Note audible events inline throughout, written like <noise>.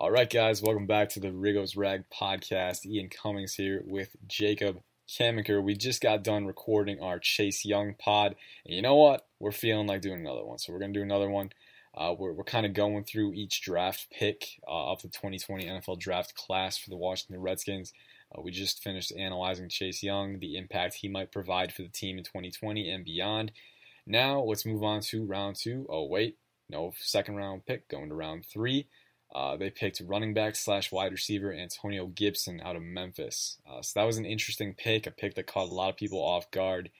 All right, guys, welcome back to the Riggo's Rag podcast. Ian Cummings here with Jacob Camenker. We just got done recording our Chase Young pod, and you know what? We're feeling like doing another one, so we're gonna do another one. Uh, we're we're kind of going through each draft pick uh, of the 2020 NFL draft class for the Washington Redskins. Uh, we just finished analyzing Chase Young, the impact he might provide for the team in 2020 and beyond. Now let's move on to round two. Oh wait, no second round pick going to round three. Uh, they picked running back slash wide receiver Antonio Gibson out of Memphis. Uh, so that was an interesting pick, a pick that caught a lot of people off guard.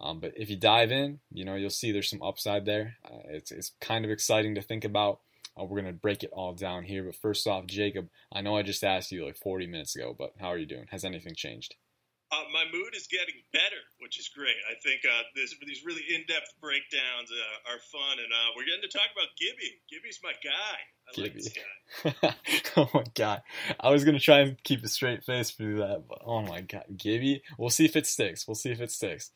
Um, but if you dive in, you know you'll see there's some upside there. Uh, it's it's kind of exciting to think about. Uh, we're gonna break it all down here. But first off, Jacob, I know I just asked you like 40 minutes ago, but how are you doing? Has anything changed? Uh, my mood is getting better, which is great. I think uh, this, these really in-depth breakdowns uh, are fun, and uh, we're getting to talk about Gibby. Gibby's my guy. I Gibby. like this guy. <laughs> oh my god! I was gonna try and keep a straight face through that, but oh my god, Gibby. We'll see if it sticks. We'll see if it sticks.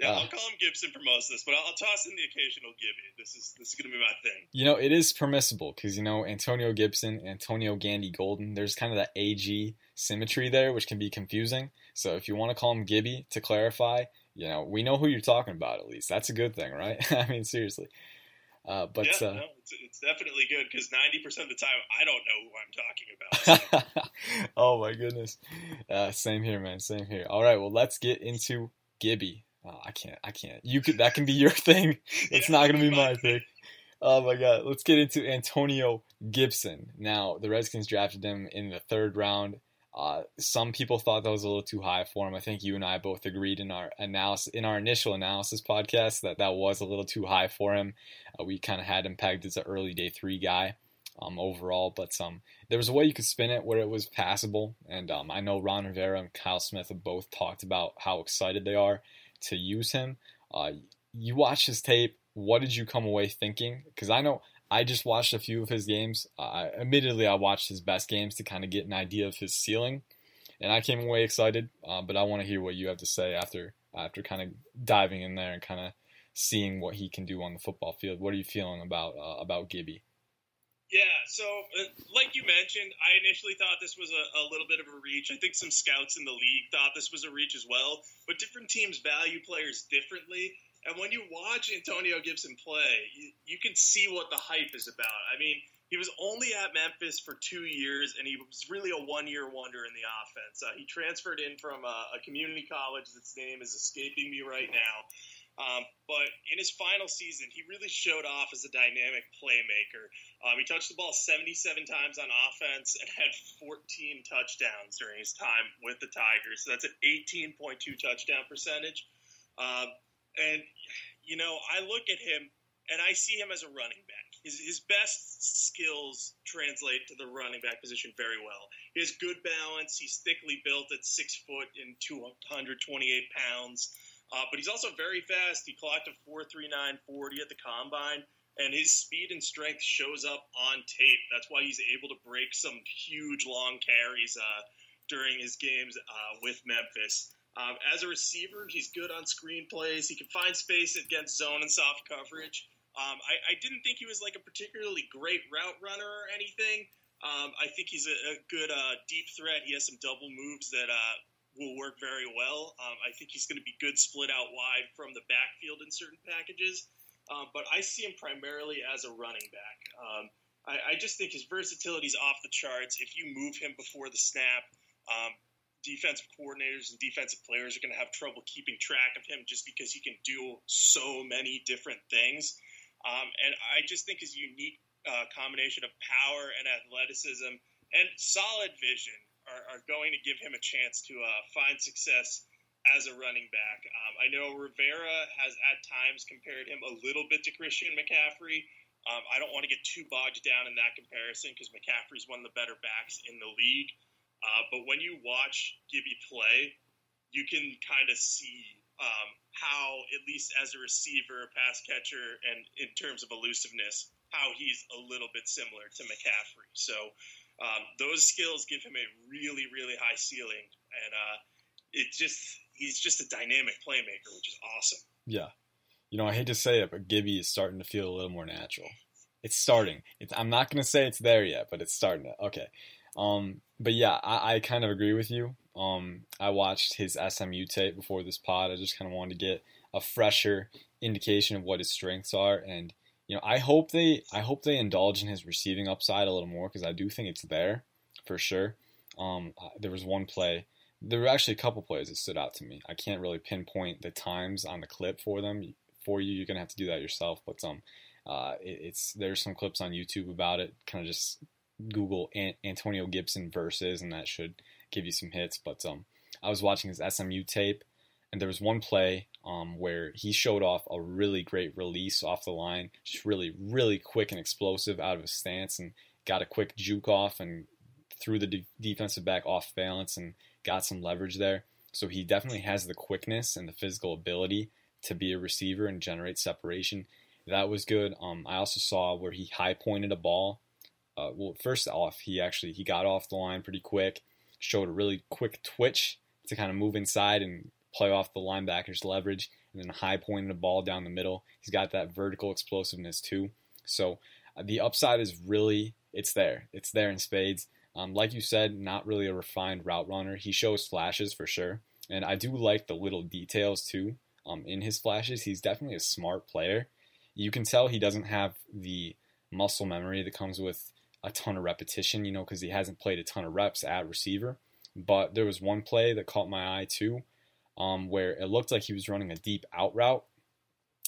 Yeah, uh, I'll call him Gibson for most of this, but I'll, I'll toss in the occasional Gibby. This is this is gonna be my thing. You know, it is permissible because you know Antonio Gibson, Antonio Gandy Golden. There's kind of that AG symmetry there, which can be confusing. So if you want to call him Gibby to clarify, you know, we know who you're talking about at least. That's a good thing, right? <laughs> I mean, seriously. Uh, but yeah, uh, no, it's, it's, definitely good because ninety percent of the time I don't know who I'm talking about. So. <laughs> oh my goodness, uh, same here, man. Same here. All right, well, let's get into Gibby. Oh, I can't. I can't. You could. That can be your <laughs> thing. It's yeah, not gonna be my thing. Oh my god. Let's get into Antonio Gibson. Now, the Redskins drafted him in the third round. Uh, some people thought that was a little too high for him. I think you and I both agreed in our analysis, in our initial analysis podcast, that that was a little too high for him. Uh, we kind of had him pegged as an early day three guy um, overall, but there was a way you could spin it where it was passable. And um, I know Ron Rivera and Kyle Smith have both talked about how excited they are to use him. Uh, you watch his tape. What did you come away thinking? Because I know I just watched a few of his games. Uh, admittedly, I watched his best games to kind of get an idea of his ceiling, and I came away excited. Uh, but I want to hear what you have to say after after kind of diving in there and kind of seeing what he can do on the football field. What are you feeling about uh, about Gibby? Yeah, so uh, like you mentioned, I initially thought this was a, a, little bit of a reach. I think some scouts in the league thought this was a reach as well, but different teams value players differently. And when you watch Antonio Gibson play, you, you can see what the hype is about. I mean, he was only at Memphis for two years, and he was really a one-year wonder in the offense. Uh, he transferred in from a, a, community college that's name is escaping me right now. Um, but in his final season, he really showed off as a dynamic playmaker. Um, he touched the ball 77 times on offense and had 14 touchdowns during his time with the Tigers. So that's an 18.2 touchdown percentage. Um, and, you know, I look at him and I see him as a running back. His, his best skills translate to the running back position very well. He has good balance. He's thickly built at six foot and 228 pounds. Uh, but he's also very fast. He clocked a 4.3940 at the combine, and his speed and strength shows up on tape. That's why he's able to break some huge long carries uh, during his games uh, with Memphis. Um, as a receiver, he's good on screen plays. He can find space against zone and soft coverage. Um, I, I, didn't think he was like a particularly great route runner or anything. Um, I think he's a, a good uh, deep threat. He has some double moves that uh, will work very well. Um, I think he's going to be good split out wide from the backfield in certain packages. Um, but I see him primarily as a running back. Um, I, I, just think his versatility is off the charts. If you move him before the snap, defensive coordinators and defensive players are going to have trouble keeping track of him just because he can do so many different things. Um, and I just think his unique uh, combination of power and athleticism and solid vision are, are, going to give him a chance to uh, find success as a running back. Um, I know Rivera has at times compared him a little bit to Christian McCaffrey. Um, I don't want to get too bogged down in that comparison because McCaffrey's one of the better backs in the league. Uh, but when you watch Gibby play, you can kind of see um, how, at least as a receiver, pass catcher, and in terms of elusiveness, how he's a little bit similar to McCaffrey. So um, those skills give him a really, really high ceiling, and uh, it just he's just a dynamic playmaker, which is awesome. Yeah, you know I hate to say it, but Gibby is starting to feel a little more natural. It's starting. It's, I'm not gonna say it's there yet, but it's starting. To, okay. Um, but yeah, I, I kind of agree with you. Um, I watched his SMU tape before this pod. I just kind of wanted to get a fresher indication of what his strengths are, and you know, I hope they I hope they indulge in his receiving upside a little more because I do think it's there for sure. Um, there was one play. There were actually a couple plays that stood out to me. I can't really pinpoint the times on the clip for them for you. You're gonna have to do that yourself. But um, uh, it, it's there's some clips on YouTube about it. Kind of just Google Antonio Gibson versus, and that should give you some hits. But um, I was watching his SMU tape, and there was one play um, where he showed off a really great release off the line, just really, really quick and explosive out of his stance, and got a quick juke off and threw the de- defensive back off balance and got some leverage there. So he definitely has the quickness and the physical ability to be a receiver and generate separation. That was good. Um, I also saw where he high pointed a ball. Uh, well, first off, he actually he got off the line pretty quick, showed a really quick twitch to kind of move inside and play off the linebacker's leverage, and then high pointed a ball down the middle. He's got that vertical explosiveness too. So uh, the upside is really it's there. It's there in spades. Um, like you said, not really a refined route runner. He shows flashes for sure, and I do like the little details too. Um, in his flashes, he's definitely a smart player. You can tell he doesn't have the muscle memory that comes with a ton of repetition, you know, because he hasn't played a ton of reps at receiver. But there was one play that caught my eye too, um, where it looked like he was running a deep out route,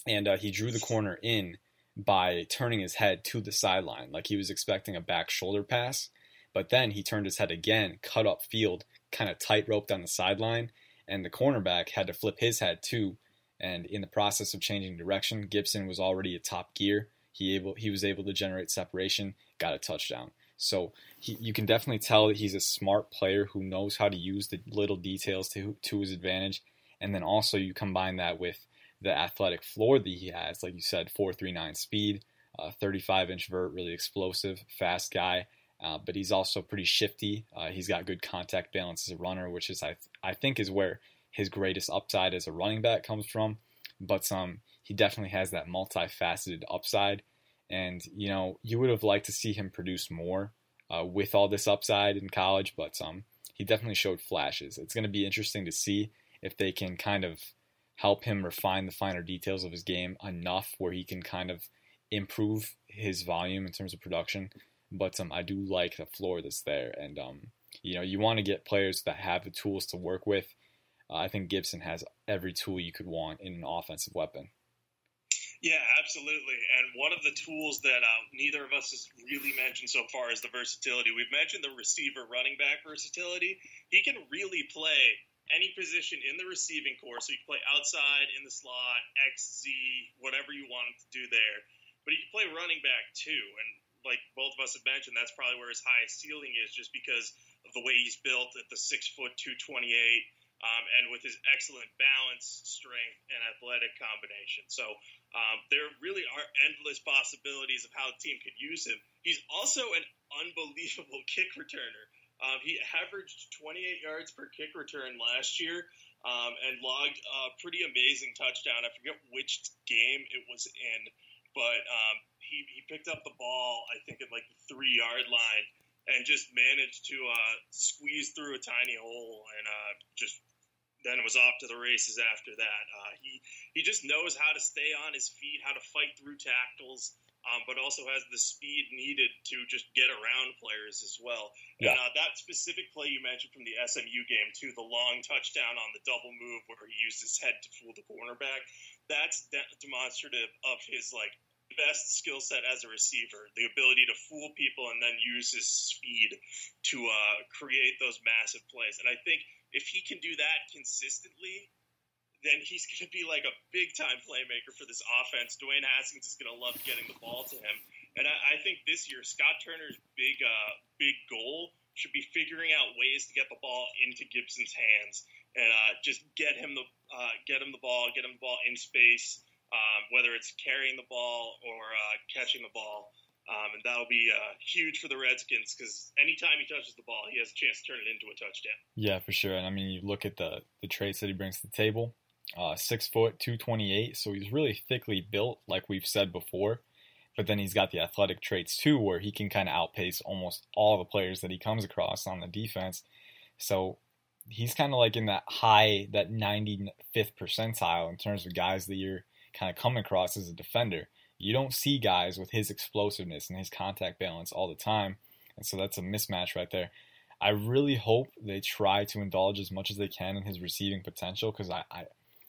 and uh, he drew the corner in by turning his head to the sideline, like he was expecting a back shoulder pass. But then he turned his head again, cut up field, kind of tight roped on the sideline, and the cornerback had to flip his head too. And in the process of changing direction, Gibson was already at top gear. He able he was able to generate separation, got a touchdown. So he, you can definitely tell that he's a smart player who knows how to use the little details to to his advantage. And then also you combine that with the athletic floor that he has, like you said, 4.39 speed, uh, 35 inch vert, really explosive, fast guy. Uh, but he's also pretty shifty. Uh, he's got good contact balance as a runner, which is I th- I think is where his greatest upside as a running back comes from. But um, he definitely has that multifaceted upside, and you know you would have liked to see him produce more uh, with all this upside in college, but um, he definitely showed flashes. It's going to be interesting to see if they can kind of help him refine the finer details of his game enough where he can kind of improve his volume in terms of production but um, I do like the floor that's there, and um, you know, you want to get players that have the tools to work with. Uh, I think Gibson has every tool you could want in an offensive weapon. Yeah, absolutely. And one of the tools that uh, neither of us has really mentioned so far is the versatility. We've mentioned the receiver running back versatility. He can really play any position in the receiving core. So you can play outside, in the slot, X, Z, whatever you want him to do there. But he can play running back too. And like both of us have mentioned, that's probably where his highest ceiling is, just because of the way he's built at the six foot two twenty eight, um, and with his excellent balance, strength, and athletic combination. So um, there really are endless possibilities of how the team could use him. He's also an unbelievable <laughs> kick returner. Um, he averaged 28 yards per kick return last year um, and logged a pretty amazing touchdown. I forget which game it was in, but um, he, he picked up the ball, I think, at like the three yard line and just managed to uh, squeeze through a tiny hole and uh, just then it was off to the races after that. Uh, he he just knows how to stay on his feet, how to fight through tackles, um, but also has the speed needed to just get around players as well. Yeah. And uh, that specific play you mentioned from the SMU game too, the long touchdown on the double move where he used his head to fool the cornerback, that's de- demonstrative of his like best skill set as a receiver the ability to fool people and then use his speed to uh, create those massive plays. And I think if he can do that consistently, then he's going to be like a big time playmaker for this offense. Dwayne Haskins is going to love getting the ball to him. And I, I think this year, Scott Turner's big, uh, big goal should be figuring out ways to get the ball into Gibson's hands and uh, just get him the uh, get him the ball, get him the ball in space, um, whether it's carrying the ball or uh, catching the ball. Um, and that'll be uh, huge for the Redskins because anytime he touches the ball, he has a chance to turn it into a touchdown. Yeah, for sure. And I mean, you look at the the traits that he brings to the table. Uh, six foot, two twenty eight. So he's really thickly built, like we've said before. but then he's got the athletic traits too, where he can kind of outpace almost all the players that he comes across on the defense. So he's kind of like in that high, that 95th percentile in terms of guys that you're kind of coming across as a defender. You don't see guys with his explosiveness and his contact balance all the time. And so that's a mismatch right there. I really hope they try to indulge as much as they can in his receiving potential because I, I,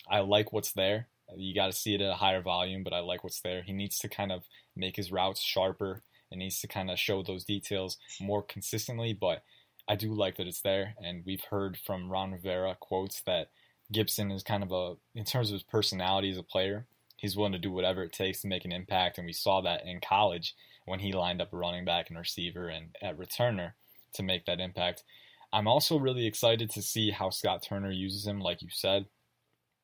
I like what's there. You got to see it at a higher volume, but I like what's there. He needs to kind of make his routes sharper and needs to kind of show those details more consistently. But I do like that it's there. And we've heard from Ron Rivera quotes that Gibson is kind of a, in terms of his personality as a player, he's willing to do whatever it takes to make an impact. And we saw that in college when he lined up a running back and receiver and at returner to make that impact. I'm also really excited to see how Scott Turner uses him, like you said,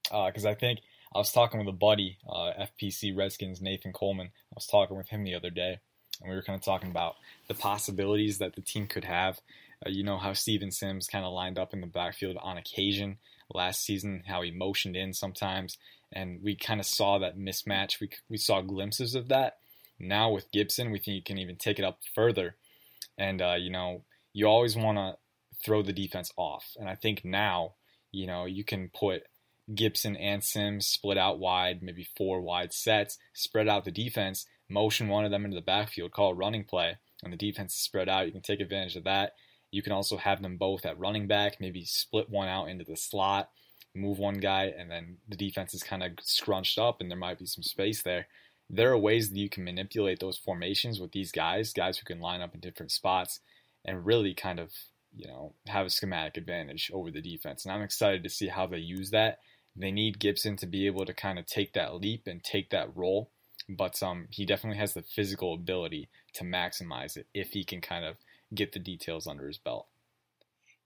because uh, I think I was talking with a buddy, uh, FPC Redskins Nathan Coleman. I was talking with him the other day, and we were kind of talking about the possibilities that the team could have. Uh, you know how Steven Sims kind of lined up in the backfield on occasion last season, how he motioned in sometimes, and we kind of saw that mismatch. We we saw glimpses of that. Now with Gibson, we think you can even take it up further, and uh, you know you always want to throw the defense off, and I think now you know you can put Gibson and Sims split out wide, maybe four wide sets, spread out the defense, motion one of them into the backfield, call a running play, and the defense is spread out. You can take advantage of that. You can also have them both at running back, maybe split one out into the slot, move one guy, and then the defense is kind of scrunched up and there might be some space there. There are ways that you can manipulate those formations with these guys, guys who can line up in different spots and really kind of, you know, have a schematic advantage over the defense. And I'm excited to see how they use that they need Gibson to be able to kind of take that leap and take that role, but um, he definitely has the physical ability to maximize it if he can kind of get the details under his belt.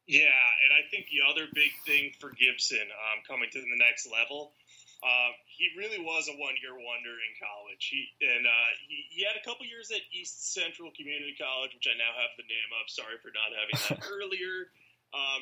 Yeah, and I think the other big thing for Gibson um, coming to the next level, uh, he really was a one-year wonder in college. He and uh, he, he, had a couple years at East Central Community College, which I now have the name of. Sorry for not having that <laughs> earlier. Um,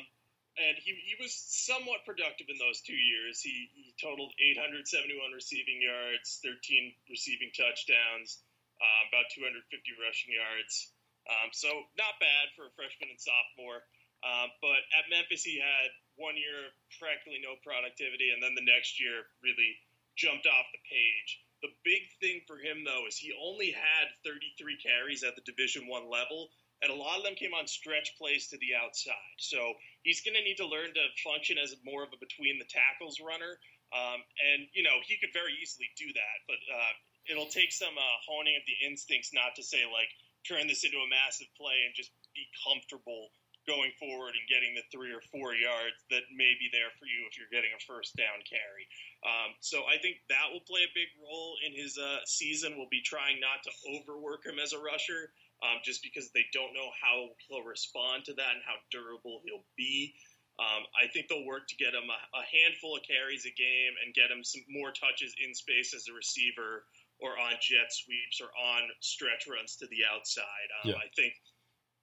and he, he was somewhat productive in those two years. He, he totaled 871 receiving yards, 13 receiving touchdowns, uh, about 250 rushing yards. Um, so not bad for a freshman and sophomore. Um, but at Memphis, he had one year practically no productivity, and then the next year really jumped off the page. The big thing for him, though, is he only had 33 carries at the Division One level, and a lot of them came on stretch plays to the outside. So he's going to need to learn to function as more of a between the tackles runner. Um, and you know he could very easily do that, but uh, it'll take some uh, honing of the instincts not to say like turn this into a massive play and just be comfortable going forward and getting the three or four yards that may be there for you if you're getting a first down carry. Um, so I think that will play a big role in his uh, season. We'll be trying not to overwork him as a rusher um, just because they don't know how he'll respond to that and how durable he'll be. Um, I think they'll work to get him a, a, handful of carries a game and get him some more touches in space as a receiver or on jet sweeps or on stretch runs to the outside. Um, yeah. I think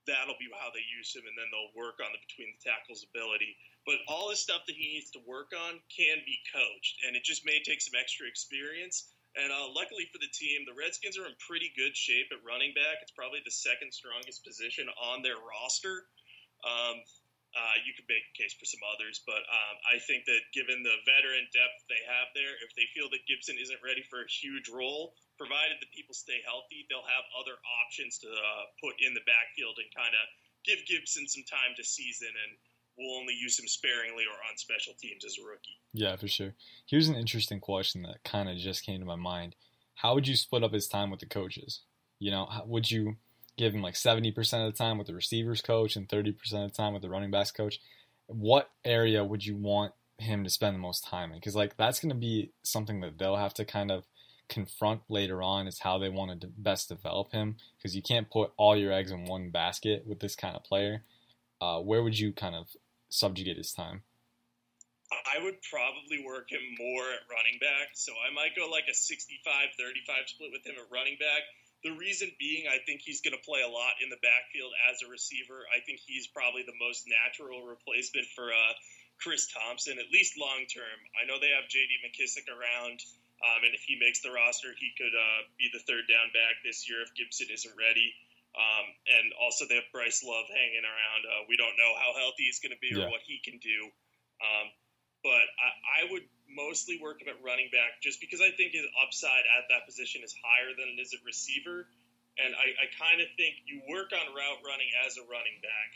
that'll be how they use him, and then they'll work on the between the tackles ability. But all the stuff that he needs to work on can be coached, and it just may take some extra experience. And uh, luckily for the team, the Redskins are in pretty good shape at running back. It's probably the second strongest position on their roster. Um, uh, you could make a case for some others, but um, I think that given the veteran depth they have there, if they feel that Gibson isn't ready for a huge role, provided the people stay healthy, they'll have other options to uh, put in the backfield and kind of give Gibson some time to season and we'll only use him sparingly or on special teams as a rookie. Yeah, for sure. Here's an interesting question that kind of just came to my mind. How would you split up his time with the coaches? You know, would you give him like 70% of the time with the receivers coach and 30% of the time with the running backs coach? What area would you want him to spend the most time in? Because, like, that's going to be something that they'll have to kind of confront later on is how they want to best develop him because you can't put all your eggs in one basket with this kind of player. Uh, where would you kind of subjugate his time? I would probably work him more at running back. So I might go like a 65 35 split with him at running back. The reason being, I think he's going to play a lot in the backfield as a receiver. I think he's probably the most natural replacement for uh, Chris Thompson, at least long term. I know they have J.D. McKissic around. Um, and if he makes the roster, he could uh, be the third down back this year if Gibson isn't ready. Um, and also, they have Bryce Love hanging around. Uh, we don't know how healthy he's going to be or what he can do. Um, but I, I would mostly work him at running back just because I think his upside at that position is higher than it is at receiver. And I, I kind of think you work on route running as a running back.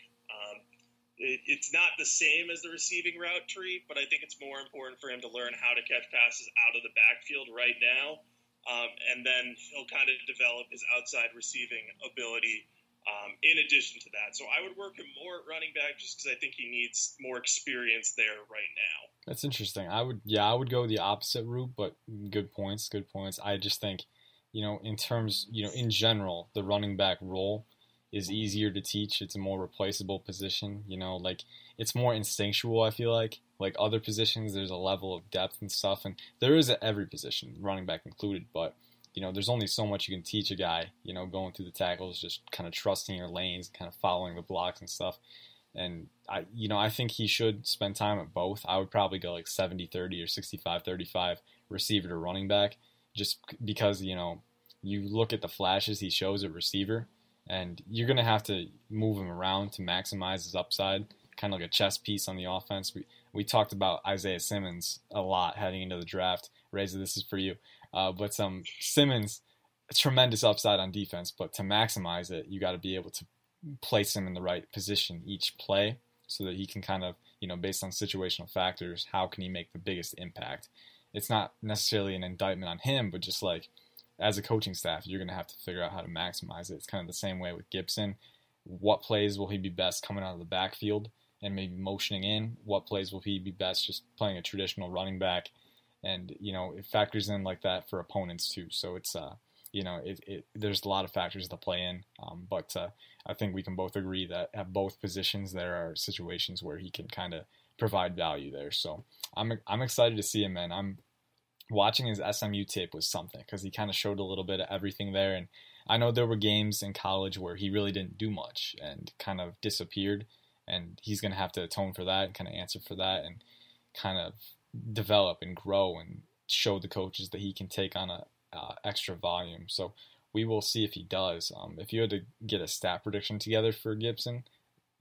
It, it's not the same as the receiving route tree, but I think it's more important for him to learn how to catch passes out of the backfield right now. Um, and then he'll kind of develop his outside receiving ability um, in addition to that. So I would work him more at running back just because I think he needs more experience there right now. That's interesting. I would, yeah, I would go the opposite route, but good points, good points. I just think, you know, in terms, you know, in general, the running back role is easier to teach. It's a more replaceable position, you know, like it's more instinctual, I feel like. Like other positions, there's a level of depth and stuff, and there is every position, running back included, but you know, there's only so much you can teach a guy, you know, going through the tackles, just kind of trusting your lanes, kind of following the blocks and stuff. And I, you know, I think he should spend time at both. I would probably go like 70 30 or 65 35 receiver to running back, just because, you know, you look at the flashes he shows at receiver, and you're going to have to move him around to maximize his upside, kind of like a chess piece on the offense. We, we talked about Isaiah Simmons a lot heading into the draft. Razor, this is for you. Uh, but some Simmons, tremendous upside on defense, but to maximize it, you got to be able to place him in the right position each play so that he can kind of, you know, based on situational factors, how can he make the biggest impact? It's not necessarily an indictment on him, but just like as a coaching staff, you're going to have to figure out how to maximize it. It's kind of the same way with Gibson. What plays will he be best coming out of the backfield and maybe motioning in? What plays will he be best just playing a traditional running back? And, you know, it factors in like that for opponents too. So it's, uh, you know, it, it, there's a lot of factors to play in. Um, but uh, I think we can both agree that at both positions there are situations where he can kind of provide value there. So I'm I'm excited to see him, man. I'm watching his SMU tape was something because he kind of showed a little bit of everything there. And I know there were games in college where he really didn't do much and kind of disappeared. And he's going to have to atone for that and kind of answer for that and kind of develop and grow and show the coaches that he can take on a uh, extra volume. So we will see if he does. Um, if you had to get a stat prediction together for Gibson,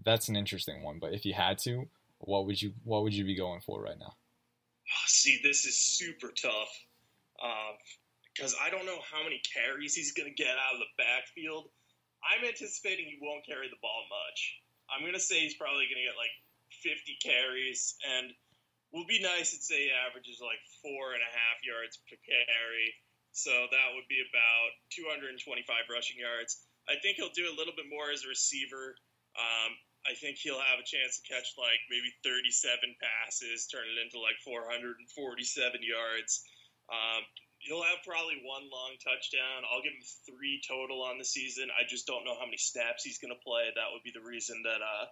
that's an interesting one. But if you had to, what would you what would you be going for right now? See, this is super tough because I don't know how many carries he's going to get out of the backfield. I'm anticipating he won't carry the ball much. I'm going to say he's probably going to get like 50 carries, and will be nice and say averages like four and a half yards per carry. So that would be about 225 rushing yards. I think he'll do a little bit more as a receiver. Um, I think he'll have a chance to catch like maybe 37 passes, turn it into like 447 yards. Um, he'll have probably one long touchdown. I'll give him three total on the season. I just don't know how many snaps he's going to play. That would be the reason that uh,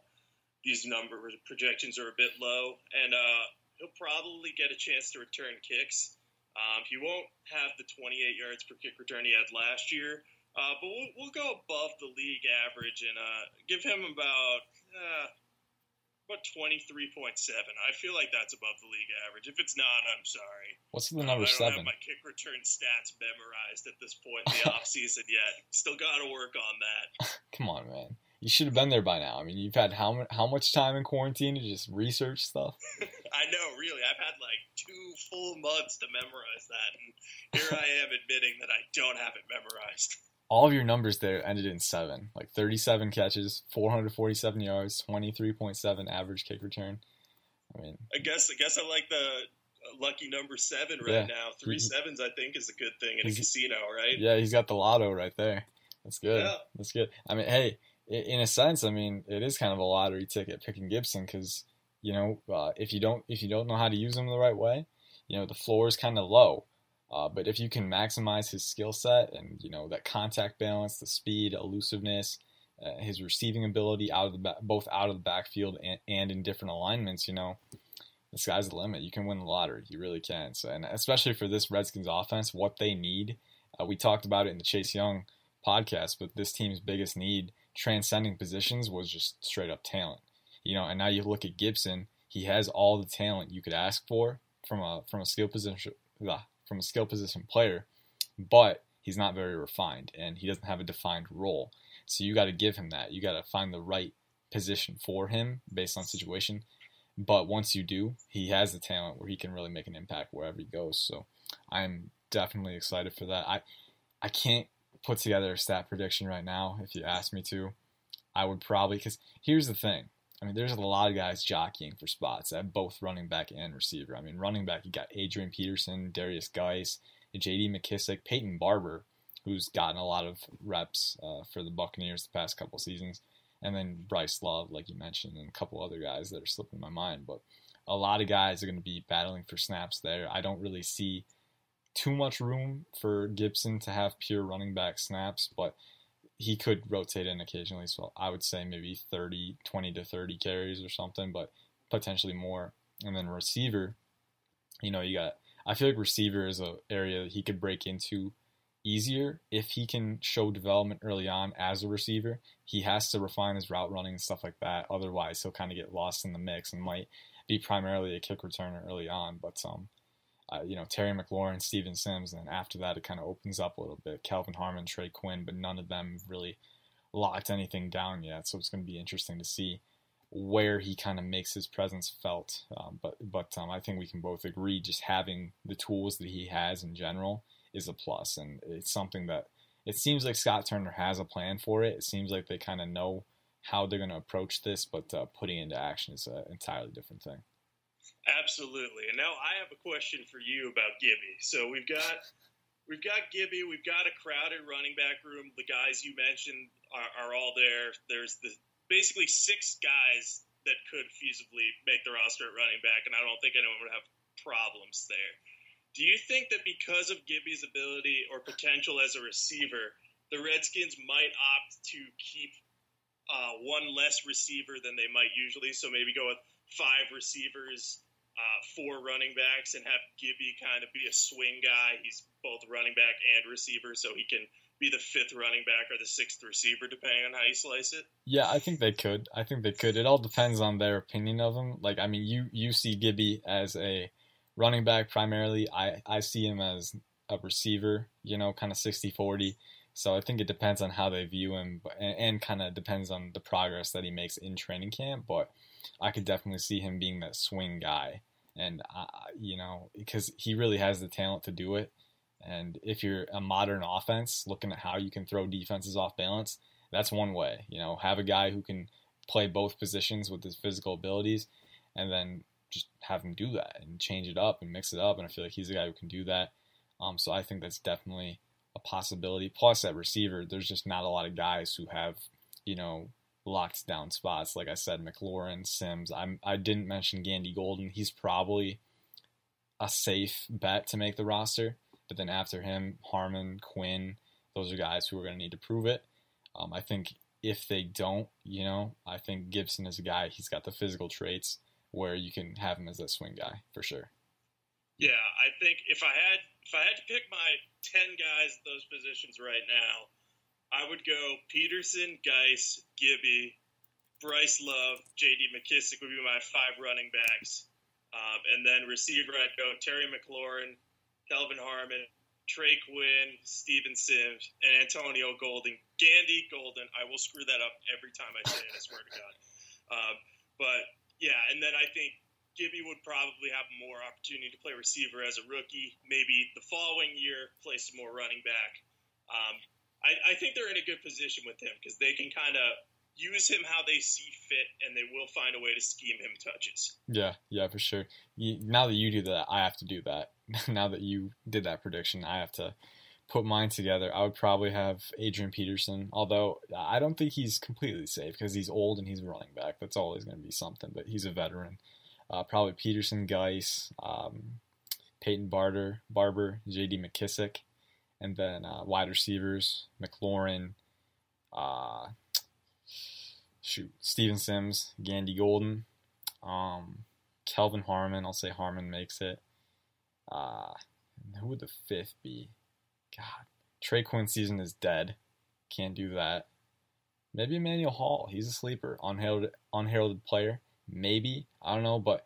these number projections are a bit low. And uh, he'll probably get a chance to return kicks. Um, he won't have the 28 yards per kick return he had last year, uh, but we'll, we'll go above the league average and uh, give him about uh, about 23.7. I feel like that's above the league average. If it's not, I'm sorry. What's the Um, number I don't seven? have my kick return stats memorized at this point in the <laughs> offseason yet. Still got to work on that. <laughs> Come on, man. You should have been there by now. I mean, you've had how how much time in quarantine to just research stuff? <laughs> I know, really. I've had like two full months to memorize that, and here I am admitting that I don't have it memorized. All of your numbers there ended in seven, like 37 catches, 447 yards, 23.7 average kick return. I mean, I guess I guess I like the lucky number seven right Yeah. now. Three sevens, I think, is a good thing in a casino, right? yeah, he's got the lotto right there. That's good. Yeah. That's good. I mean, hey, in a sense, I mean, it is kind of a lottery ticket picking Gibson because you know uh, if you don't if you don't know how to use him the right way, you know the floor is kind of low. Uh, but if you can maximize his skill set and you know that contact balance, the speed, elusiveness, uh, his receiving ability out of the ba- both out of the backfield and, and in different alignments, you know, the sky's the limit. You can win the lottery. You really can. So, and especially for this Redskins offense, what they need, uh, we talked about it in the Chase Young podcast, but this team's biggest need, transcending positions, was just straight up talent. You know, and now you look at Gibson. He has all the talent you could ask for from a from a skill position, from a skill position player, but he's not very refined and he doesn't have a defined role. So you got to give him that. You got to find the right position for him based on situation. But once you do, he has the talent where he can really make an impact wherever he goes. So I'm definitely excited for that. I I can't put together a stat prediction right now. If you ask me to, I would probably because here's the thing. I mean, there's a lot of guys jockeying for spots at both running back and receiver. I mean, running back, you got Adrian Peterson, Darius Guice, J.D. McKissic, Peyton Barber, who's gotten a lot of reps uh, for the Buccaneers the past couple seasons, and then Bryce Love, like you mentioned, and a couple other guys that are slipping my mind. But a lot of guys are going to be battling for snaps there. I don't really see too much room for Gibson to have pure running back snaps, but he could rotate in occasionally. So I would say maybe 30, 20 to 30 carries or something, but potentially more. And then receiver, you know, you got, I feel like receiver is an area that he could break into easier if he can show development early on as a receiver. He has to refine his route running and stuff like that. Otherwise, he'll kind of get lost in the mix and might be primarily a kick returner early on. But um, uh, you know, Terry McLaurin, Steven Sims, and then after that it kind of opens up a little bit. Kelvin Harmon, Trey Quinn, but none of them really locked anything down yet. So it's going to be interesting to see where he kind of makes his presence felt. Um, but but um, I think we can both agree just having the tools that he has in general is a plus, and it's something that it seems like Scott Turner has a plan for it. It seems like they kind of know how they're going to approach this, but uh, putting into action is an entirely different thing. Absolutely. And now I have a question for you about Gibby. So we've got <laughs> we've got Gibby, we've got a crowded running back room. The guys you mentioned are, are all there. There's the basically six guys that could feasibly make the roster at running back, and I don't think anyone would have problems there. Do you think that because of Gibby's ability or potential as a receiver, the Redskins might opt to keep uh, one less receiver than they might usually? So maybe go with five receivers uh, four running backs and have Gibby kind of be a swing guy. He's both running back and receiver, so he can be the fifth running back or the sixth receiver, depending on how you slice it. Yeah, I think they could. I think they could. It all depends on their opinion of him. Like, I mean, you you see Gibby as a running back primarily. I I see him as a receiver. You know, kind of 60-40. So I think it depends on how they view him, and, and kind of depends on the progress that he makes in training camp. But I could definitely see him being that swing guy, and uh, you know because he really has the talent to do it. And if you're a modern offense, looking at how you can throw defenses off balance, that's one way. You know, have a guy who can play both positions with his physical abilities, and then just have him do that and change it up and mix it up. And I feel like he's a guy who can do that. Um, so I think that's definitely a possibility. Plus, at receiver, there's just not a lot of guys who have, you know, locked down spots. Like I said, McLaurin, Sims. I'm, I didn't mention Gandy Golden. He's probably a safe bet to make the roster. But then after him, Harmon, Quinn, those are guys who are going to need to prove it. Um, I think if they don't, you know, I think Gibson is a guy. He's got the physical traits where you can have him as that swing guy for sure. Yeah, I think if I had if I had to pick my ten guys at those positions right now, I would go Peterson, Guice, Gibby, Bryce Love, J.D. McKissic would be my five running backs. Um, and then receiver, I'd go Terry McLaurin, Kelvin Harmon, Trey Quinn, Steven Sims, and Antonio Golden. Gandy Golden. I will screw that up every time I say it, I swear to God. Um, but yeah, and then I think Gibby would probably have more opportunity to play receiver as a rookie. Maybe the following year, play some more running back. Um, I, I think they're in a good position with him because they can kind of use him how they see fit, and they will find a way to scheme him touches. Yeah, yeah, for sure. You, now that you do that, I have to do that. <laughs> now that you did that prediction, I have to put mine together. I would probably have Adrian Peterson, although I don't think he's completely safe because he's old and he's running back. That's always going to be something, but he's a veteran. Uh, probably Peterson, Guice, um, Peyton Barter, Barber, J.D. McKissic and then uh, wide receivers McLaurin, uh, shoot, Steven Sims, Gandy Golden, um, Kelvin Harmon. I'll say Harmon makes it. Uh, who would the fifth be? God, Trey Quinn season is dead. Can't do that. Maybe Emmanuel Hall. He's a sleeper, unheralded, unheralded player. Maybe I don't know, but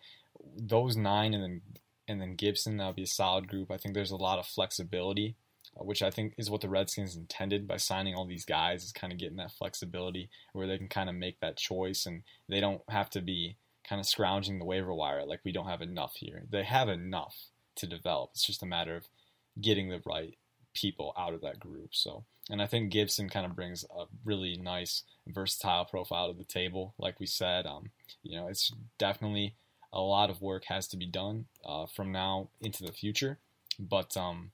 those nine and then and then Gibson. that'll be a solid group. I think there's a lot of flexibility, which I think is what the Redskins intended by signing all these guys. Is kind of getting that flexibility where they can kind of make that choice, and they don't have to be kind of scrounging the waiver wire like we don't have enough here. They have enough to develop. It's just a matter of getting the right people out of that group. So, and I think Gibson kind of brings a really nice, versatile profile to the table. Like we said, um, you know, it's definitely a lot of work has to be done uh, from now into the future, but um,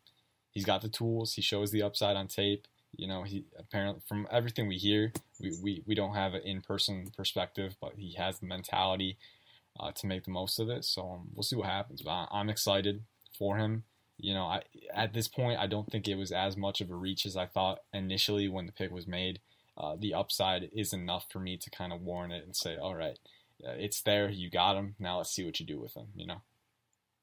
he's got the tools. He shows the upside on tape. You know, he apparently from everything we hear, we, we, we don't have an in-person perspective, but he has the mentality uh, to make the most of it. So um, we'll see what happens. But I'm excited for him you know, I, at this point, I don't think it was as much of a reach as I thought initially when the pick was made. Uh, the upside is enough for me to kind of warn it and say, all right, uh, it's there. You got him. Now let's see what you do with him, you know?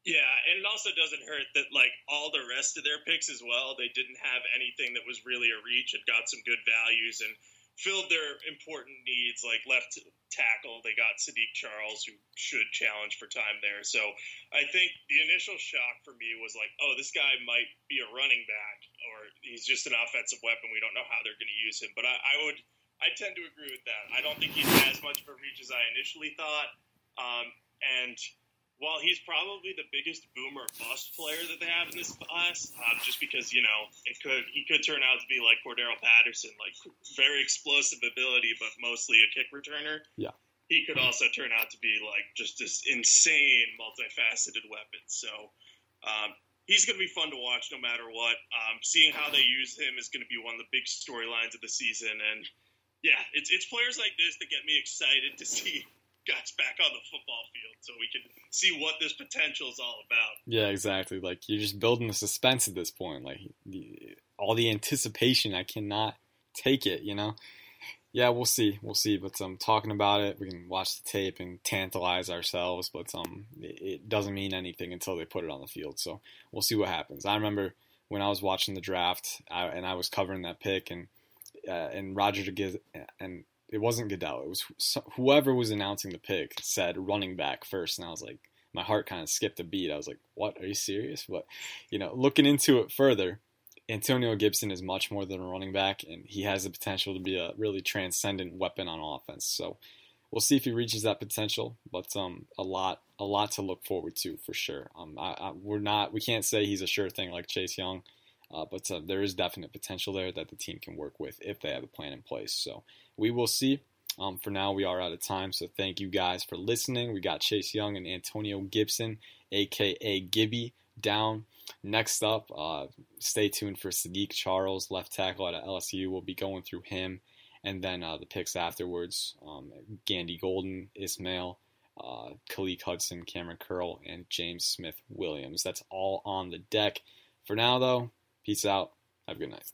Yeah, and it also doesn't hurt that, like, all the rest of their picks as well, they didn't have anything that was really a reach. It got some good values and filled their important needs, like left tackle. They got Saahdiq Charles, who should challenge for time there. So I think the initial shock for me was like, oh, this guy might be a running back, or he's just an offensive weapon. We don't know how they're going to use him. But I, I would, I tend to agree with that. I don't think he's as much of a reach as I initially thought. Um, and while he's probably the biggest boomer bust player that they have in this class, um, just because you know it could he could turn out to be like Cordarrelle Patterson, like very explosive ability, but mostly a kick returner. Yeah, he could also turn out to be like just this insane, multifaceted weapon. So. Um, he's going to be fun to watch no matter what. Um, seeing how they use him is going to be one of the big storylines of the season, and yeah, it's it's players like this that get me excited to see guys back on the football field so we can see what this potential is all about. Yeah, exactly. Like you're just building the suspense at this point. Like all the anticipation, I cannot take it. You know. Yeah, we'll see. We'll see. But um, talking about it, we can watch the tape and tantalize ourselves. But um, it, doesn't mean anything until they put it on the field. So we'll see what happens. I remember when I was watching the draft I, and I was covering that pick and uh, and Roger give and it wasn't Goodell. It was whoever was announcing the pick said running back first, and I was like, my heart kind of skipped a beat. I was like, what? Are you serious? But you know, looking into it further, Antonio Gibson is much more than a running back, and he has the potential to be a really transcendent weapon on offense. So we'll see if he reaches that potential. But um, a lot, a lot to look forward to for sure. Um, I, I, we're not, we can't say he's a sure thing like Chase Young. Uh, but uh, there is definite potential there that the team can work with if they have a plan in place. So we will see. Um, for now, we are out of time, so thank you guys for listening. We got Chase Young and Antonio Gibson, aka Gibby, down. Next up, uh, stay tuned for Saahdiq Charles, left tackle at LSU. We'll be going through him, and then uh, the picks afterwards: um, Gandy Golden, Ismael, uh, Khaleke Hudson, Kamren Curl, and James Smith Williams. That's all on the deck. For now, though, peace out. Have a good night.